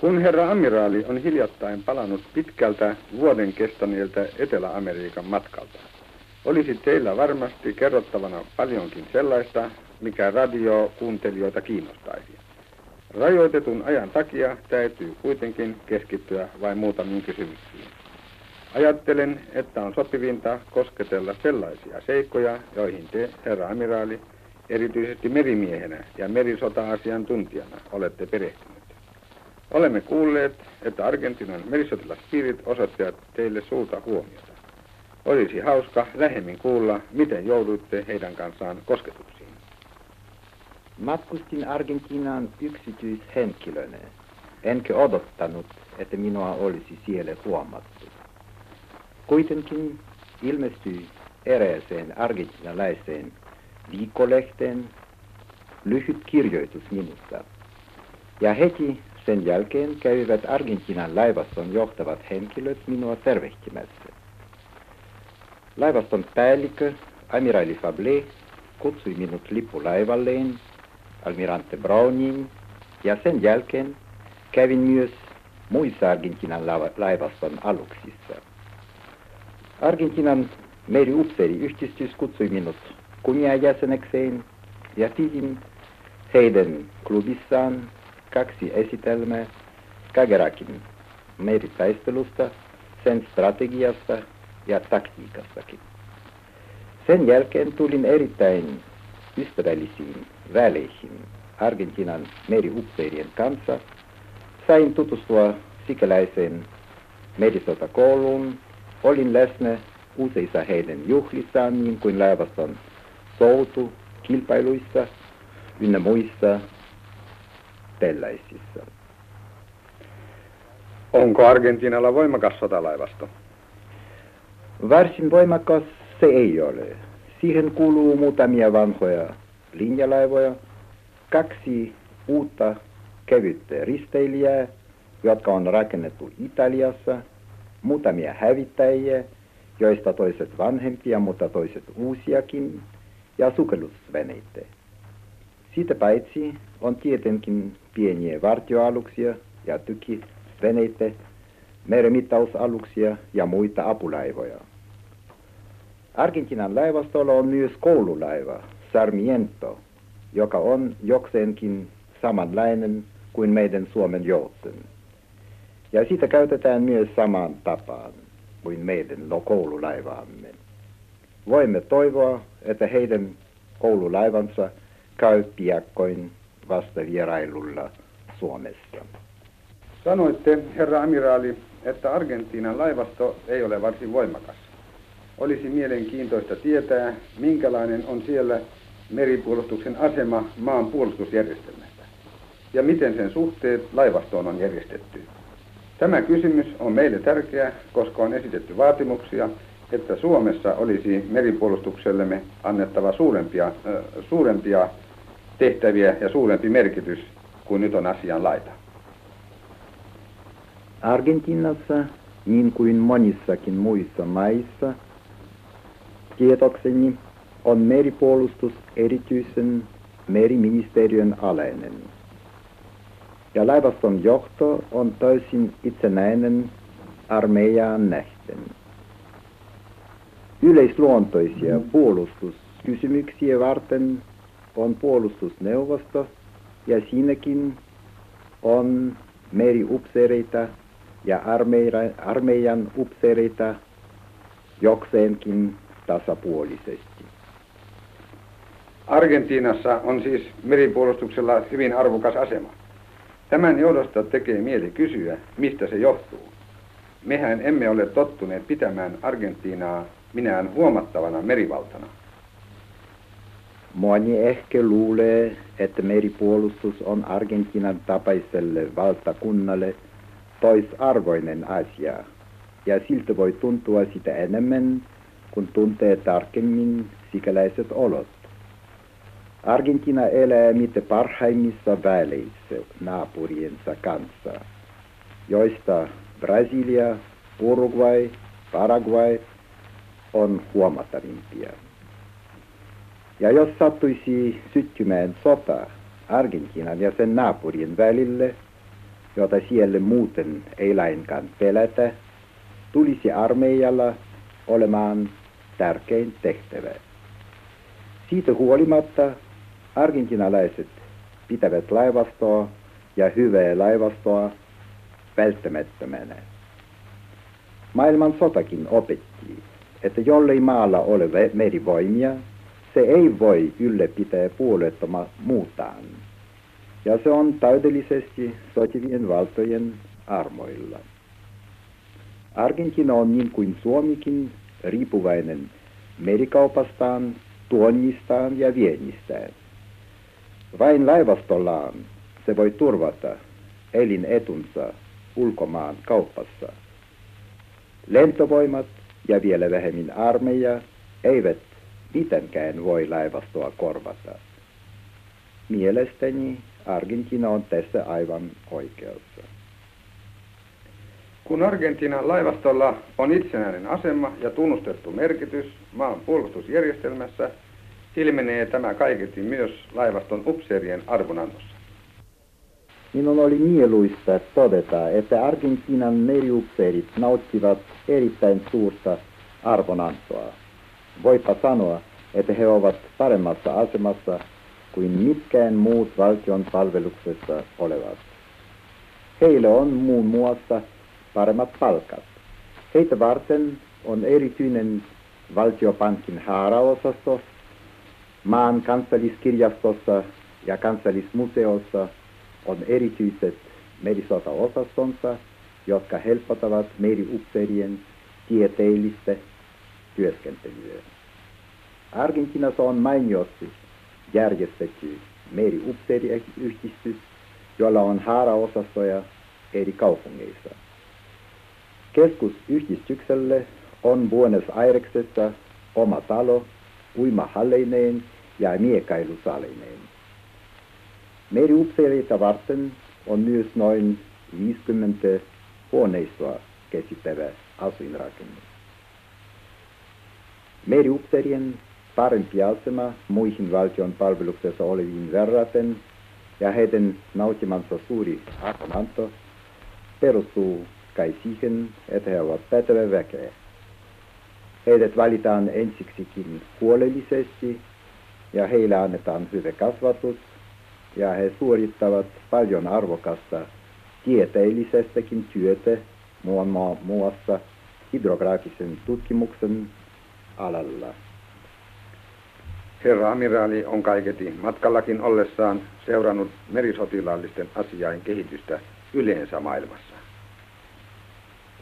Kun herra amiraali on hiljattain palannut pitkältä vuoden kestäneeltä Etelä-Amerikan matkalta, olisi teillä varmasti kerrottavana paljonkin sellaista, mikä radiokuuntelijoita kiinnostaisi. Rajoitetun ajan takia täytyy kuitenkin keskittyä vain muutamiin kysymyksiin. Ajattelen, että on sopivinta kosketella sellaisia seikkoja, joihin te, herra amiraali, erityisesti merimiehenä ja merisota-asiantuntijana olette perehtyneet. Olemme kuulleet, että Argentinan merisotilaspiirit osoittavat teille suurta huomiota. Olisi hauska lähemmin kuulla, miten jouduitte heidän kanssaan kosketuksiin. Matkustin Argentiinaan yksityishenkilönä, enkä odottanut, että minua olisi siellä huomattu. Kuitenkin ilmestyi erääseen argentinalaiseen viikkolehteen lyhyt kirjoitus minusta. Ja heti sen jälkeen kävivät Argentiinan laivaston johtavat henkilöt minua tervehtimässä. Laivaston päällikkö, amiraali Fablé, kutsui minut lippulaivalleen almirante Brownin ja sen jälkeen kävin myös muissa Argentiinan laivaston aluksissa. Argentiinan meriupseeriyhdistys kutsui minut kunniajäsenekseen ja pidin heidän klubissaan kaksi esitelmää Kagerakin meritaistelusta, sen strategiasta ja taktiikastakin. Sen jälkeen tulin erittäin ystävällisiin väleihin Argentiinan meriupseerien kanssa. Sain tutustua sikäläiseen merisotakouluun. Olin läsnä useissa heidän juhlissaan, niin kuin laivaston soutu kilpailuissa ynnä muissa tällaisissa. Onko Argentiinalla voimakas sotalaivasto? Varsin voimakas se ei ole. Siihen kuuluu muutamia vanhoja linjalaivoja, kaksi uutta kevyttä risteilijää, jotka on rakennettu Italiassa, muutamia hävittäjiä, joista toiset vanhempia, mutta toiset uusiakin, ja sukellusveneitä. Siitä paitsi on tietenkin pieniä vartioaluksia ja tykiveneitä, merimittausaluksia ja muita apulaivoja. Argentiinan laivastolla on myös koululaiva, Sarmiento, joka on jokseenkin samanlainen kuin meidän Suomen jouten. Ja sitä käytetään myös samaan tapaan kuin meidän koululaivaamme. Voimme toivoa, että heidän koululaivansa käy piakkoin vasta vierailulla Suomessa. Sanoitte, herra amiraali, että Argentiinan laivasto ei ole varsin voimakas. Olisi mielenkiintoista tietää, minkälainen on siellä meripuolustuksen asema maan puolustusjärjestelmästä ja miten sen suhteet laivastoon on järjestetty. Tämä kysymys on meille tärkeä, koska on esitetty vaatimuksia, että Suomessa olisi meripuolustuksellemme annettava suurempia, äh, suurempia tehtäviä ja suurempi merkitys kuin nyt on asian laita. Argentiinassa, niin kuin monissakin muissa maissa, tietokseni on meripuolustus erityisen meriministeriön alainen. Ja laivaston johto on täysin itsenäinen armeijaan nähden. Yleisluontoisia puolustuskysymyksiä varten on puolustusneuvosto ja siinäkin on meriupseereita ja armeijan upseereita jokseenkin tasapuolisesti. Argentiinassa on siis meripuolustuksella hyvin arvokas asema. Tämän johdosta tekee mieli kysyä, mistä se johtuu. Mehän emme ole tottuneet pitämään Argentiinaa minään huomattavana merivaltana. Moni ehkä luulee, että meripuolustus on Argentiinan tapaiselle valtakunnalle toisarvoinen asia, ja siltä voi tuntua sitä enemmän, kun tuntee tarkemmin sikäläiset olot. Argentina elää mitä parhaimmissa väleissä naapuriensa kanssa, joista Brasilia, Uruguay, Paraguay on huomattavimpia. Ja jos sattuisi syttymään sota Argentiinan ja sen naapurien välille, jota siellä muuten ei lainkaan pelätä, tulisi armeijalla olemaan tärkein tehtävä. Siitä huolimatta argentinalaiset pitävät laivastoa ja hyvää laivastoa välttämättömänä. Maailman sotakin opetti, että jollei maalla ole merivoimia, se ei voi ylläpitää puolettoman muutaan. Ja se on täydellisesti sotivien valtojen armoilla. Argentina on niin kuin Suomikin riippuvainen merikaupastaan, tuonnistaan ja viennistään. Vain laivastollaan se voi turvata elinetunsa ulkomaan kaupassa. Lentovoimat ja vielä vähemmin armeija eivät mitenkään voi laivastoa korvata. Mielestäni Argentina on tässä aivan oikeassa. Kun Argentiinan laivastolla on itsenäinen asema ja tunnustettu merkitys maan puolustusjärjestelmässä, ilmenee tämä kaiketi myös laivaston upseerien arvonannossa. Minun oli mieluista todeta, että Argentiinan meriupseerit nauttivat erittäin suurta arvonantoa. Voipa sanoa, että he ovat paremmassa asemassa kuin mitkään muut valtion palveluksessa olevat. Heillä on muun muassa paremmat palkat. Heitä varten on erityinen valtiopankin haaraosasto, maan kansalliskirjastossa ja kansallismuseossa on erityiset merisotaosastonsa, jotka helpottavat meriupseerien tieteellistä työskentelyä. Argentinassa on mainiosti järjestetty meriupseeriyhdistys, jolla on haaraosastoja eri kaupungeissa. Keskusyhdistykselle on Buenos Aireksessa oma talo uimahalleineen ja miekailusaleineen. Meriupseereita varten on myös noin 50 huoneistoa käsittävä asuinrakennus. Meriupseerien parempi asema muihin valtion palveluksessa oleviin verraten ja heidän nautimansa suuri arvonanto perustuu kai siihen, että he ovat pätevä väkeä. Heidät valitaan ensiksikin huolellisesti ja heille annetaan hyvä kasvatus ja he suorittavat paljon arvokasta tieteellisestäkin työtä muun muassa hydrograafisen tutkimuksen alalla. Herra amiraali on kaiketi matkallakin ollessaan seurannut merisotilaallisten asiain kehitystä yleensä maailmassa.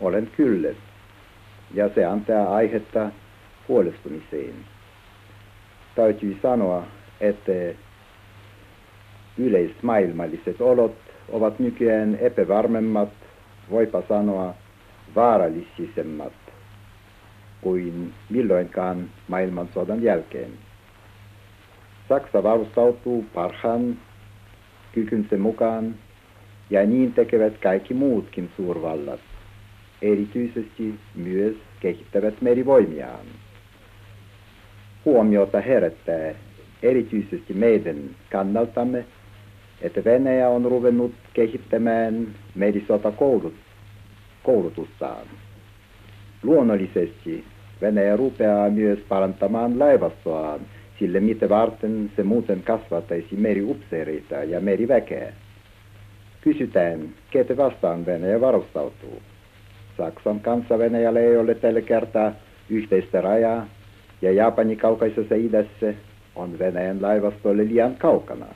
Olen kyllä, ja se antaa aihetta huolestumiseen. Täytyy sanoa, että yleismaailmalliset olot ovat nykyään epävarmemmat, voipa sanoa vaarallisemmat kuin milloinkaan maailmansodan jälkeen. Saksa valmistautuu parhaan kykynsä mukaan ja niin tekevät kaikki muutkin suurvallat. Erityisesti myös kehittävät merivoimiaan. Huomiota herättää erityisesti meidän kannaltamme, että Venäjä on ruvennut kehittämään merisotakoulutustaan. Luonnollisesti Venäjä rupeaa myös parantamaan laivastoaan – sille mitä varten se muuten kasvattaisi meriupseereita ja meriväkeä. Kysytään, ketä vastaan Venäjä varustautuu. Saksan kanssa Venäjällä ei ole tällä kertaa yhteistä rajaa, ja Japani kaukaisessa idässä on Venäjän laivastoille liian kaukana.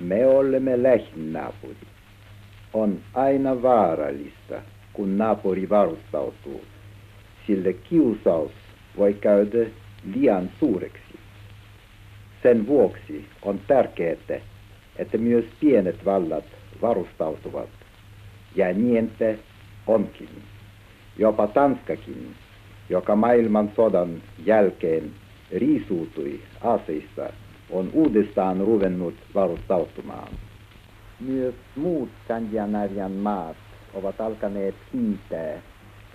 Me olemme lähinaapuri. On aina vaarallista, kun naapuri varustautuu, sillä kiusaus voi käydä liian suureksi. Sen vuoksi on tärkeää, että myös pienet vallat varustautuvat, ja niente onkin. Jopa Tanskakin, joka maailman sodan jälkeen riisuutui aseista, on uudestaan ruvennut varustautumaan. Myös muut Skandinavian maat ovat alkaneet kiinnittää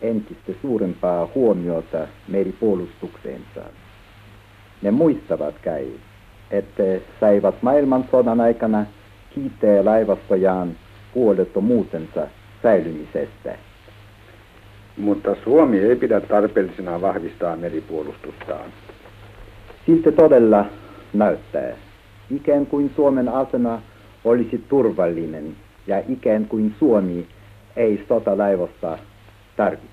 entistä suurempaa huomiota meripuolustukseensa. Ne muistavat käy, että saivat maailmansodan aikana kiittää laivastojaan puolettomuutensa säilymisestä. Mutta Suomi ei pidä tarpeellisena vahvistaa meripuolustustaan. Siltä todella näyttää, ikään kuin Suomen asema olisi turvallinen ja ikään kuin Suomi ei sotalaivosta tarvitsisi.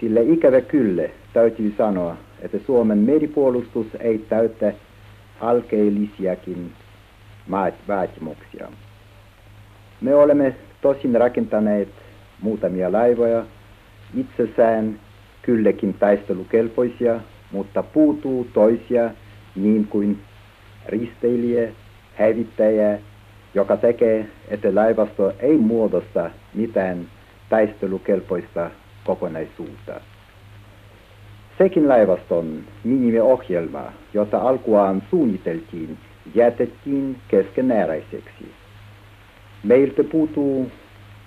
Sillä ikävä kyllä täytyy sanoa, että Suomen meripuolustus ei täytä alkeellisiakin vaatimuksia. Me olemme tosin rakentaneet muutamia laivoja, itsessään kylläkin taistelukelpoisia, mutta puutuu toisia niin kuin risteilijä, hävittäjä, joka tekee, että laivasto ei muodosta mitään taistelukelpoista kokonaisuutta. Sekin laivaston minimiohjelma, jota alkuaan suunniteltiin, jätettiin keskeneräiseksi. Meiltä puutuu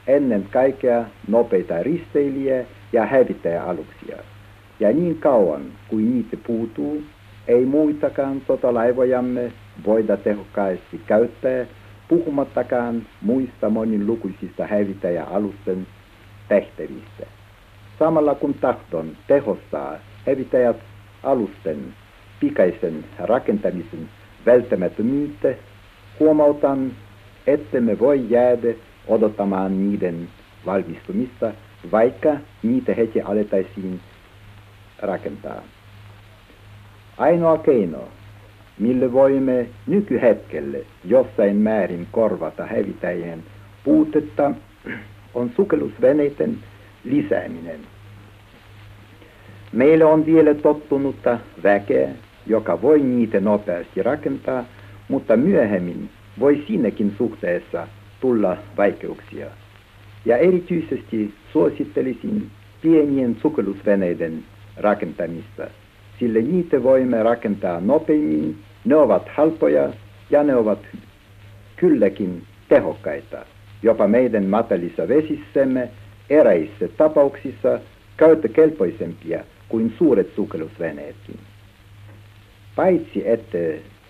ennen kaikkea nopeita risteilijä ja hävittäjäaluksia. Ja niin kauan kuin niitä puutuu, ei muitakaan sotalaivojamme voida tehokkaasti käyttää, puhumattakaan muista moninlukuisista hävittäjäalusten tehtävistä. Samalla kun tahdon tehostaa hävittäjät alusten pikaisen rakentamisen välttämättömyyttä, huomautan, että me voi jäädä odottamaan niiden valmistumista, vaikka niitä heti aletaisiin rakentaa. Ainoa keino, millä voimme nykyhetkelle jossain määrin korvata hävittäjien puutetta, on sukellusveneiden lisääminen. Meillä on vielä tottunutta väkeä, joka voi niitä nopeasti rakentaa, mutta myöhemmin voi siinäkin suhteessa tulla vaikeuksia. Ja erityisesti suosittelisin pienien sukellusveneiden rakentamista, sillä niitä voimme rakentaa nopeimmin, ne ovat halpoja ja ne ovat kylläkin tehokkaita, jopa meidän matalissa vesissämme eräissä tapauksissa käyttökelpoisempia kuin suuret sukellusveneetkin. Paitsi että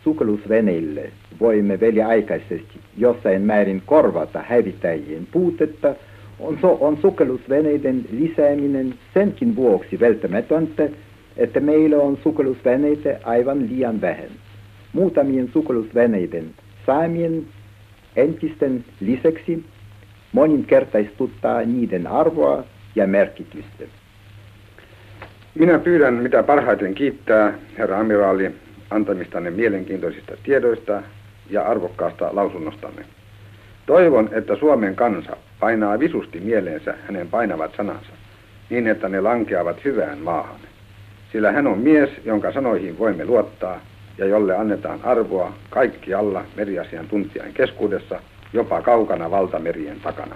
sukellusveneille voimme väliaikaisesti jossain määrin korvata hävittäjien puutetta, on, so, on sukellusveneiden lisääminen senkin vuoksi välttämätöntä, että meillä on sukellusveneitä aivan liian vähän. Muutamien sukellusveneiden saamien entisten lisäksi moninkertaistuttaa niiden arvoa ja merkitystä. Minä pyydän mitä parhaiten kiittää, herra amiraali, antamistanne mielenkiintoisista tiedoista ja arvokkaasta lausunnostanne. Toivon, että Suomen kansa painaa visusti mieleensä hänen painavat sanansa, niin että ne lankeavat hyvään maahan. Sillä hän on mies, jonka sanoihin voimme luottaa ja jolle annetaan arvoa kaikkialla meriasiantuntijan keskuudessa, jopa kaukana valtamerien takana.